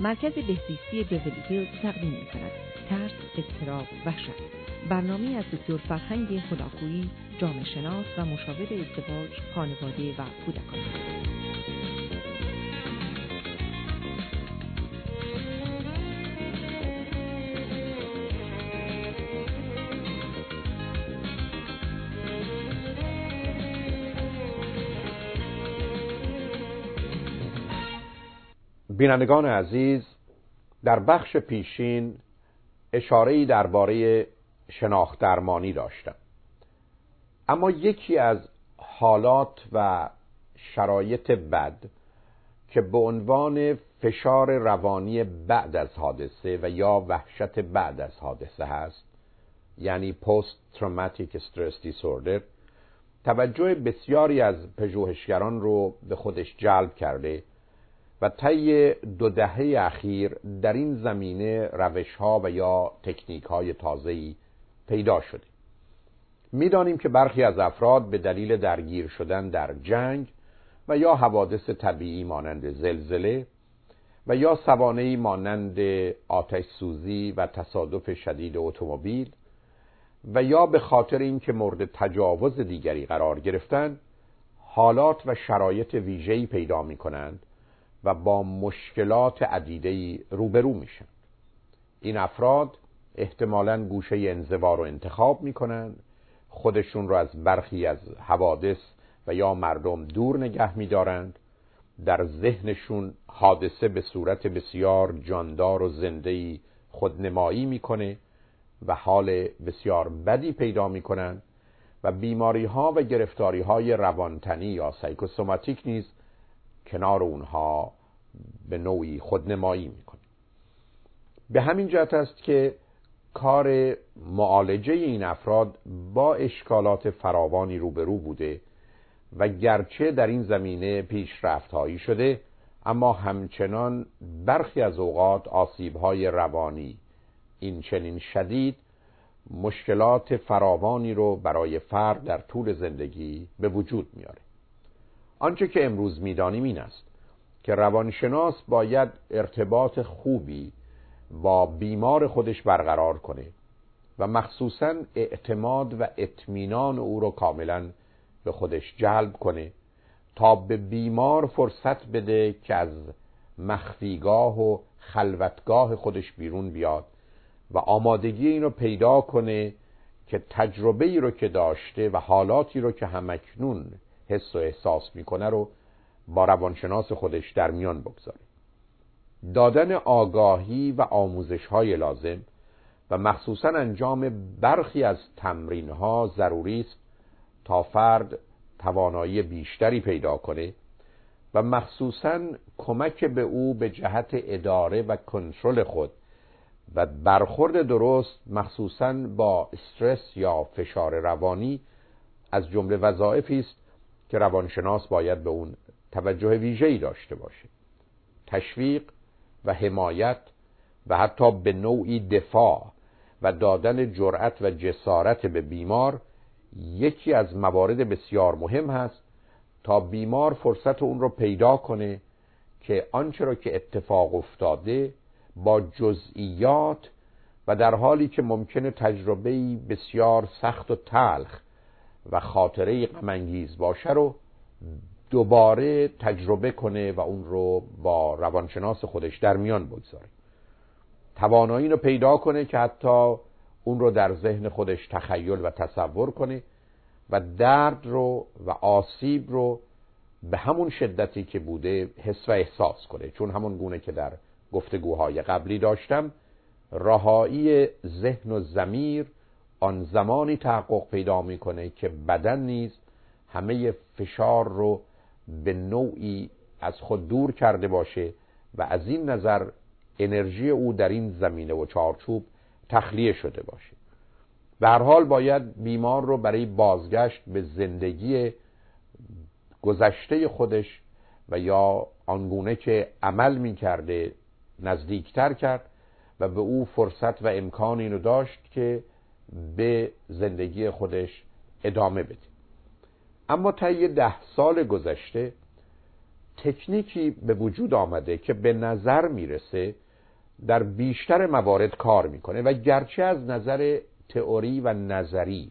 مرکز بهزیستی بیولی هیلز تقدیم می کند. ترس، اضطراب، وحشت. برنامه از دکتر فرهنگ هلاکویی، جامعه شناس و مشاور ازدواج، خانواده و کودکان. بینندگان عزیز در بخش پیشین اشاره‌ای درباره شناخت درمانی داشتم. اما یکی از حالات و شرایط بد که به عنوان فشار روانی بعد از حادثه و یا وحشت بعد از حادثه هست یعنی پست تروماتیک استرس دیسوردر توجه بسیاری از پژوهشگران رو به خودش جلب کرده و طی دو دهه اخیر در این زمینه روش ها و یا تکنیک های تازه‌ای پیدا شده. می‌دانیم که برخی از افراد به دلیل درگیر شدن در جنگ و یا حوادث طبیعی مانند زلزله و یا سوانه‌ای مانند آتش سوزی و تصادف شدید اتومبیل و یا به خاطر اینکه مورد تجاوز دیگری قرار گرفتن حالات و شرایط ویژه‌ای پیدا می کنند و با مشکلات عدیده روبرو میشن. این افراد احتمالا گوشه انزوا رو انتخاب می‌کنن خودشون رو از برخی از حوادث و یا مردم دور نگه میدارند. در ذهنشون حادثه به صورت بسیار جاندار و زندهی خودنمایی می‌کنه و حال بسیار بدی پیدا می‌کنن و بیماری ها و گرفتاری های روانتنی یا سایکوسوماتیک نیز کنار اونها به نوعی خودنمایی می‌کنه. به همین جهت است که کار معالجه این افراد با اشکالات فراوانی روبرو بوده و گرچه در این زمینه پیشرفت هایی شده اما همچنان برخی از اوقات آسیب های روانی این چنین شدید مشکلات فراوانی رو برای فرد در طول زندگی به وجود میاره. آنچه که امروز می‌دانیم این است که روانشناس باید ارتباط خوبی با بیمار خودش برقرار کنه و مخصوصا اعتماد و اطمینان او رو کاملا به خودش جلب کنه تا به بیمار فرصت بده که از مخفیگاه و خلوتگاه خودش بیرون بیاد و آمادگی این رو پیدا کنه که تجربه ای رو که داشته و حالاتی رو که همکنون حس و احساس می‌کنه رو با روانشناس خودش در میان بگذاره. دادن آگاهی و آموزش های لازم و مخصوصا انجام برخی از تمرین ها ضروری است تا فرد توانایی بیشتری پیدا کنه و مخصوصا کمک به او به جهت اداره و کنترل خود و برخورد درست مخصوصا با استرس یا فشار روانی از جمله وظایفی است که روانشناس باید به اون توجه ویژه‌ای داشته باشه. تشویق و حمایت و حتی به نوعی دفاع و دادن جرأت و جسارت به بیمار یکی از موارد بسیار مهم هست تا بیمار فرصت اون رو پیدا کنه که آنچه را که اتفاق افتاده با جزئیات و در حالی که ممکنه تجربه بسیار سخت و تلخ و خاطره غمانگیز باشه رو دوباره تجربه کنه و اون رو با روانشناس خودش در میان بگذاره. توانایی رو پیدا کنه که حتی اون رو در ذهن خودش تخیل و تصور کنه و درد رو و آسیب رو به همون شدتی که بوده حس و احساس کنه. چون همون گونه که در گفتگوهای قبلی داشتم رهایی ذهن و زمیر آن زمانی تحقق پیدا می‌کنه که بدن نیز همه فشار رو به نوعی از خود دور کرده باشه و از این نظر انرژی او در این زمینه و چارچوب تخلیه شده باشه. به هر حال باید بیمار رو برای بازگشت به زندگی گذشته خودش و یا آنگونه که عمل می کرده نزدیکتر کرد و به او فرصت و امکان اینو داشت که به زندگی خودش ادامه بده. اما طی ده سال گذشته تکنیکی به وجود آمده که به نظر می‌رسه در بیشتر موارد کار می‌کنه و گرچه از نظر تئوری و نظری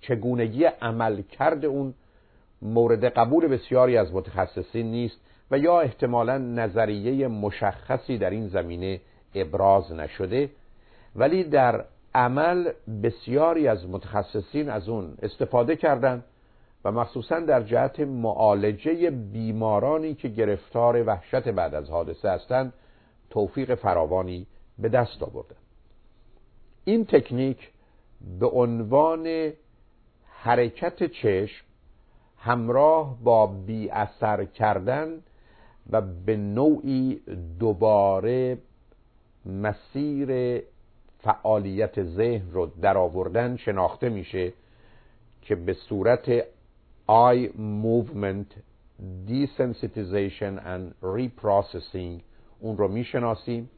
چگونگی عمل کرده اون مورد قبول بسیاری از متخصصین نیست و یا احتمالا نظریه مشخصی در این زمینه ابراز نشده ولی در عمل بسیاری از متخصصین از اون استفاده کردند و مخصوصا در جهت معالجه بیمارانی که گرفتار وحشت بعد از حادثه هستند توفیق فراوانی به دست آوردن. این تکنیک به عنوان حرکت چشم همراه با بی اثر کردن و به نوعی دوباره مسیر فعالیت ذهن رو درآوردن شناخته میشه که به صورت eye movement desensitization and reprocessing اون رو می‌شناسیم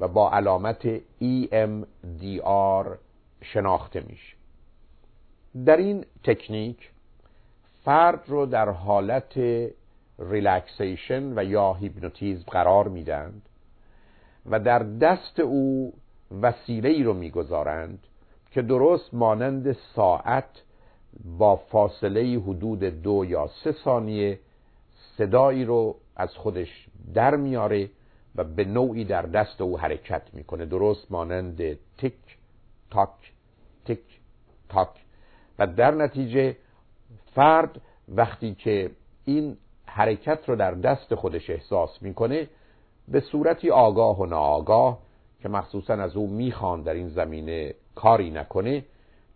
و با علامت EMDR شناخته میشه. در این تکنیک فرد رو در حالت ریلکسیشن و یا هیپنوتیزم قرار میدند و در دست او وسیله ای رو می‌گذارند که درست مانند ساعت با فاصله حدود دو یا سه ثانیه صدایی رو از خودش در میاره و به نوعی در دست او حرکت می‌کنه. درست مانند تک تاک تک تاک. و در نتیجه فرد وقتی که این حرکت رو در دست خودش احساس می‌کنه به صورتی آگاه و ناآگاه که مخصوصا از او می‌خوان در این زمینه کاری نکنه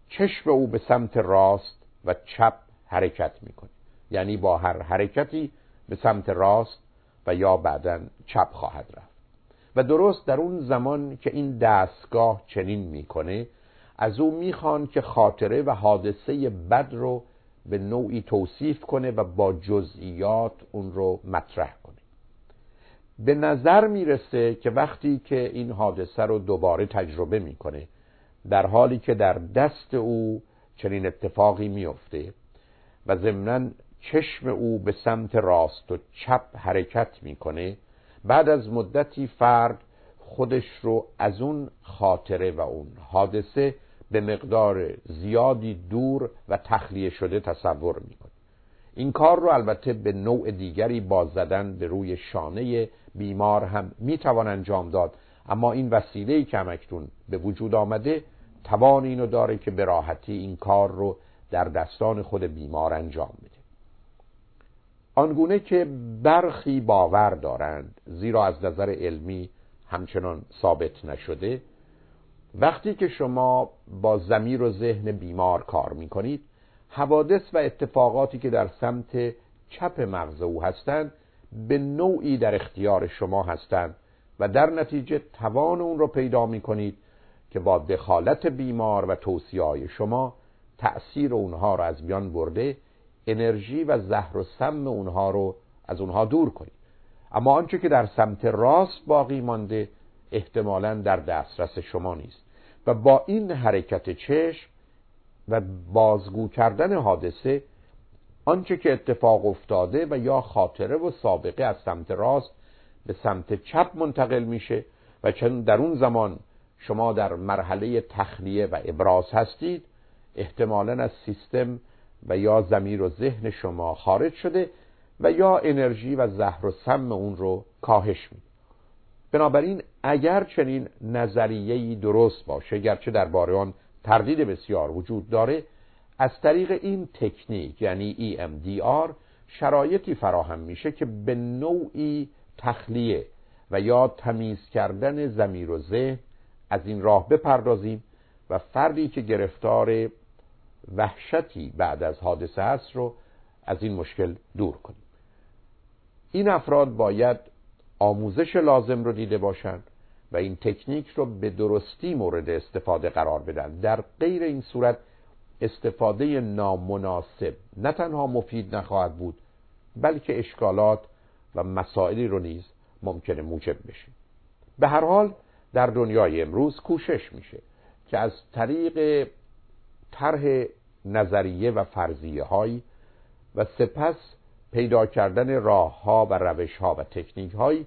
چشم او به سمت راست و چپ حرکت می‌کنه. یعنی با هر حرکتی به سمت راست و یا بعدا چپ خواهد رفت. و درست در اون زمان که این دستگاه چنین می‌کنه از او می‌خوان که خاطره و حادثه بد رو به نوعی توصیف کنه و با جزئیات اون رو مطرح کنه. به نظر می‌رسه که وقتی که این حادثه رو دوباره تجربه می‌کنه در حالی که در دست او چنین اتفاقی میفته و ضمنا چشم او به سمت راست و چپ حرکت می‌کنه بعد از مدتی فرد خودش رو از اون خاطره و اون حادثه به مقدار زیادی دور و تخلیه شده تصور می‌کنه. این کار رو البته به نوع دیگری باز زدن به روی شانه بیمار هم می‌توان انجام داد. اما این وسیله که همکتون به وجود آمده توان اینو داره که به راحتی این کار رو در دستان خود بیمار انجام بده. آنگونه که برخی باور دارند زیرا از نظر علمی همچنان ثابت نشده وقتی که شما با زمیر و ذهن بیمار کار می‌کنید حوادث و اتفاقاتی که در سمت چپ مغز او هستند به نوعی در اختیار شما هستند و در نتیجه توان اون رو پیدا می کنید که با دخالت بیمار و توصیه شما تأثیر اونها رو از میان برده انرژی و زهر و سم اونها رو از اونها دور کنید. اما آنچه که در سمت راست باقی مانده احتمالا در دسترس شما نیست. و با این حرکت چشم و بازگو کردن حادثه آنچه که اتفاق افتاده و یا خاطره و سابقه از سمت راست به سمت چپ منتقل میشه و چون در اون زمان شما در مرحله تخلیه و ابراز هستید احتمالا از سیستم و یا زمیر و ذهن شما خارج شده و یا انرژی و زهر و سم اون رو کاهش میده بنابراین اگر چنین نظریه‌ای درست باشه گرچه درباره آن تردید بسیار وجود داره. از طریق این تکنیک یعنی EMDR شرایطی فراهم میشه که به نوعی تخلیه و یا تمیز کردن زمیر و ذهن از این راه بپردازیم و فردی که گرفتار وحشتی بعد از حادثه است رو از این مشکل دور کنیم. این افراد باید آموزش لازم رو دیده باشند. و این تکنیک رو به درستی مورد استفاده قرار بدن. در غیر این صورت استفاده نامناسب نه تنها مفید نخواهد بود بلکه اشکالات و مسائلی رو نیز ممکنه موجب بشه. به هر حال در دنیای امروز کوشش میشه که از طریق طرح نظریه و فرضیه هایی و سپس پیدا کردن راه ها و روش ها و تکنیک های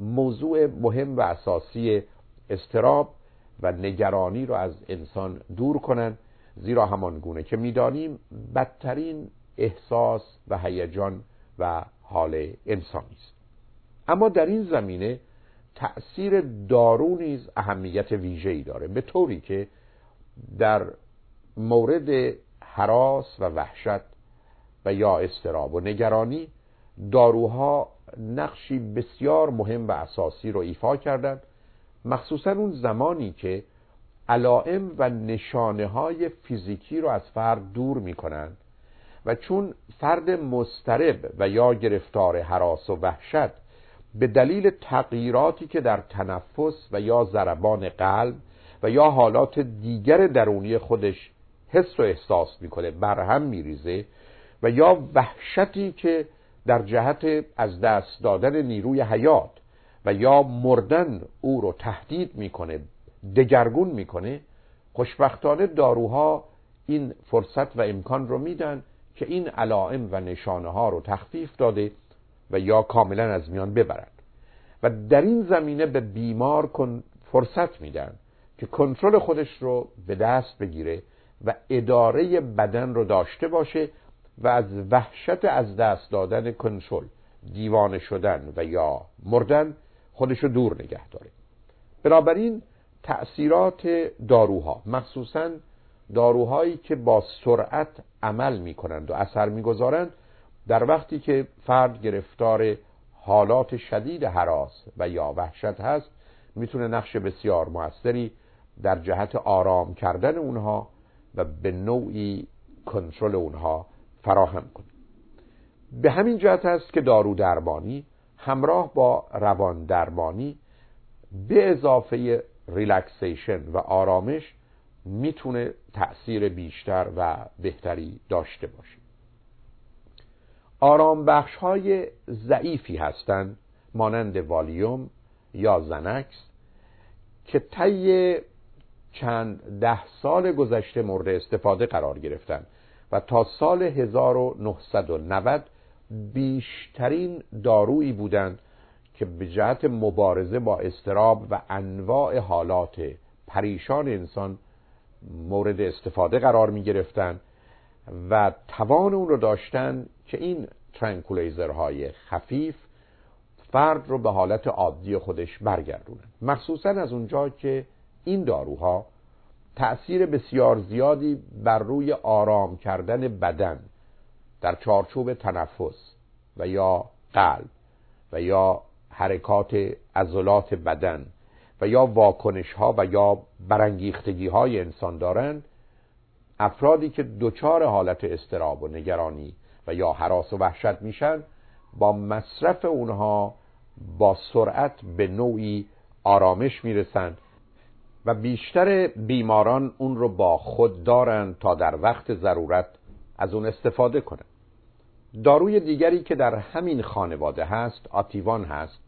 موضوع مهم و اساسی استراب و نگرانی رو از انسان دور کنند زیرا همان گونه که می‌دانیم بدترین احساس و هیجان و حال انسانی است اما در این زمینه تأثیر دارو نیز اهمیت ویژه‌ای داره به طوری که در مورد حراس و وحشت و یا استراب و نگرانی داروها نقشی بسیار مهم و اساسی رو ایفا کردند مخصوصا اون زمانی که علائم و نشانه های فیزیکی رو از فرد دور می‌کنند و چون فرد مسترب و یا گرفتار حراس و وحشت به دلیل تغییراتی که در تنفس و یا ضربان قلب و یا حالات دیگر درونی خودش حس و احساس می‌کنه برهم میریزه و یا وحشتی که در جهت از دست دادن نیروی حیات و یا مردن او رو تهدید می‌کنه دگرگون می‌کنه خوشبختانه داروها این فرصت و امکان رو میدن که این علائم و نشانه ها رو تخفیف داده و یا کاملا از میان ببرد. و در این زمینه به بیمار کن فرصت میدن که کنترل خودش رو به دست بگیره و اداره بدن رو داشته باشه و از وحشت از دست دادن کنترل دیوانه شدن و یا مردن خودش رو دور نگه داره. بنابراین تأثیرات داروها مخصوصا داروهایی که با سرعت عمل می‌کنند و اثر می‌گذارند در وقتی که فرد گرفتار حالات شدید حراس و یا وحشت هست می‌تونه نقش بسیار موثری در جهت آرام کردن اونها و به نوعی کنترل اونها فراهم کنه به همین جهت است که دارو درمانی همراه با روان درمانی به اضافه ریلکسیشن و آرامش می‌تونه تأثیر بیشتر و بهتری داشته باشه. آرام بخش های ضعیفی هستند مانند والیوم یا زنکس که طی چند ده سال گذشته مورد استفاده قرار گرفتن و تا سال 1990 بیشترین دارویی بودند که به جهت مبارزه با استراب و انواع حالات پریشان انسان مورد استفاده قرار می گرفتن و توان اون رو داشتن که این ترنکولیزرهای خفیف فرد رو به حالت عادی خودش برگردونن. مخصوصا از اونجا که این داروها تأثیر بسیار زیادی بر روی آرام کردن بدن در چارچوب تنفس و یا قلب و یا حرکات عضلات بدن و یا واکنش ها و یا برانگیختگی های انسان دارند افرادی که دچار حالت استراب و نگرانی و یا حراس و وحشت میشن با مصرف اونها با سرعت به نوعی آرامش می‌رسند و بیشتر بیماران اون رو با خود دارند تا در وقت ضرورت از اون استفاده کنند داروی دیگری که در همین خانواده هست آتیوان هست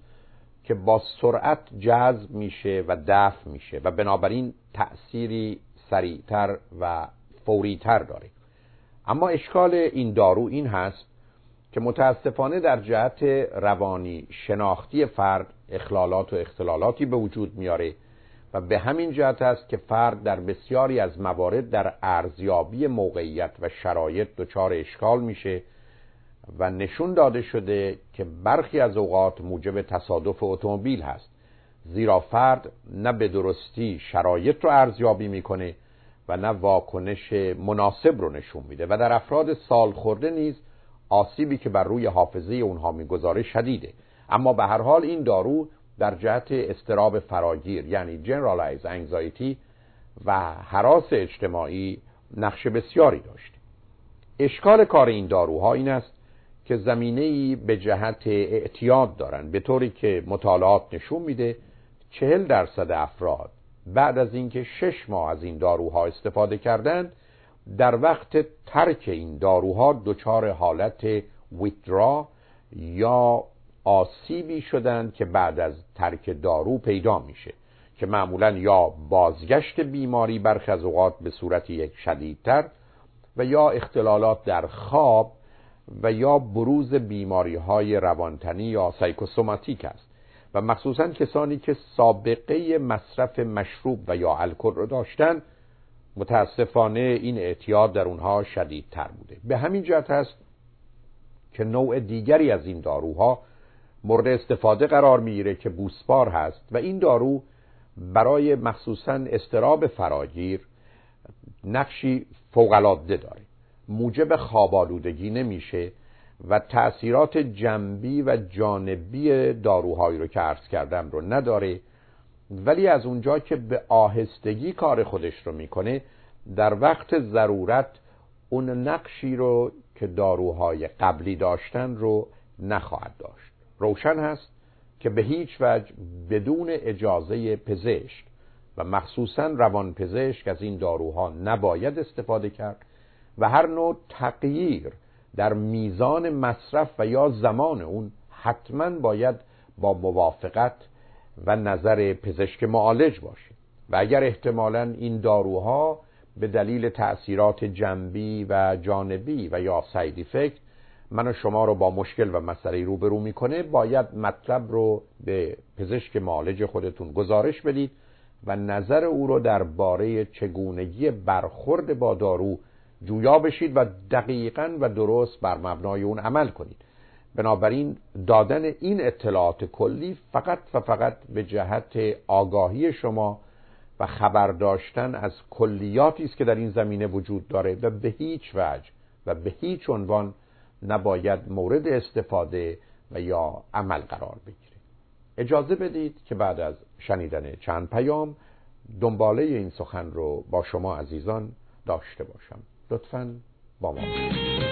که با سرعت جذب میشه و دفع میشه و بنابراین تأثیری سریعتر و فوریتر داره. اما اشکال این دارو این هست که متاسفانه در جهت روانی شناختی فرد اخلالات و اختلالاتی به وجود میاره و به همین جهت است که فرد در بسیاری از موارد در ارزیابی موقعیت و شرایط دچار اشکال میشه و نشون داده شده که برخی از اوقات موجب تصادف اتومبیل هست زیرا فرد نه به درستی شرایط رو ارزیابی می‌کنه و نه واکنش مناسب رو نشون میده و در افراد سال خورده نیز آسیبی که بر روی حافظه اونها می‌گذاره شدیده. اما به هر حال این دارو در جهت استراب فراگیر یعنی generalized anxiety و حراس اجتماعی نقش بسیاری داشته اشکال کار این داروها این است که زمینه به جهت اعتیاد دارند به طوری که مطالعات نشون میده چهل درصد افراد بعد از اینکه شش ماه از این داروها استفاده کردند در وقت ترک این داروها دچار حالت ویترا یا آسیبی شدند که بعد از ترک دارو پیدا میشه که معمولا یا بازگشت بیماری برخی از اوقات به صورت یک شدیدتر و یا اختلالات در خواب و یا بروز بیماری های روانتنی یا سایکوسوماتیک است. و مخصوصا کسانی که سابقه مصرف مشروب و یا الکل رو داشتن متاسفانه این اعتیاد در اونها شدیدتر بوده. به همین جهت است که نوع دیگری از این داروها مورد استفاده قرار می‌گیره که بوسپار هست و این دارو برای مخصوصا استراب فراگیر نقشی فوقالعاده داره. موجب خوابالودگی نمیشه و تأثیرات جنبی و جانبی داروهایی رو که عرض کردم رو نداره ولی از اونجا که به آهستگی کار خودش رو می‌کنه در وقت ضرورت اون نقشی رو که داروهای قبلی داشتن رو نخواهد داشت. روشن هست که به هیچ وجه بدون اجازه پزشک و مخصوصا روان پزشک از این داروها نباید استفاده کرد و هر نوع تغییر در میزان مصرف و یا زمان اون حتما باید با موافقت و نظر پزشک معالج باشه و اگر احتمالا این داروها به دلیل تأثیرات جنبی و جانبی و یا ساید افکت من و شما رو با مشکل و مسئله روبرو می‌کنه باید مطلب رو به پزشک معالج خودتون گزارش بدید و نظر او رو درباره چگونگی برخورد با دارو جویا بشید و دقیقا و درست بر مبنای اون عمل کنید. بنابراین دادن این اطلاعات کلی فقط و فقط به جهت آگاهی شما و خبر داشتن از کلیاتی است که در این زمینه وجود داره و به هیچ وجه و به هیچ عنوان نباید مورد استفاده و یا عمل قرار بگیره. اجازه بدید که بعد از شنیدن چند پیام دنباله این سخن رو با شما عزیزان داشته باشم. لطفا با ما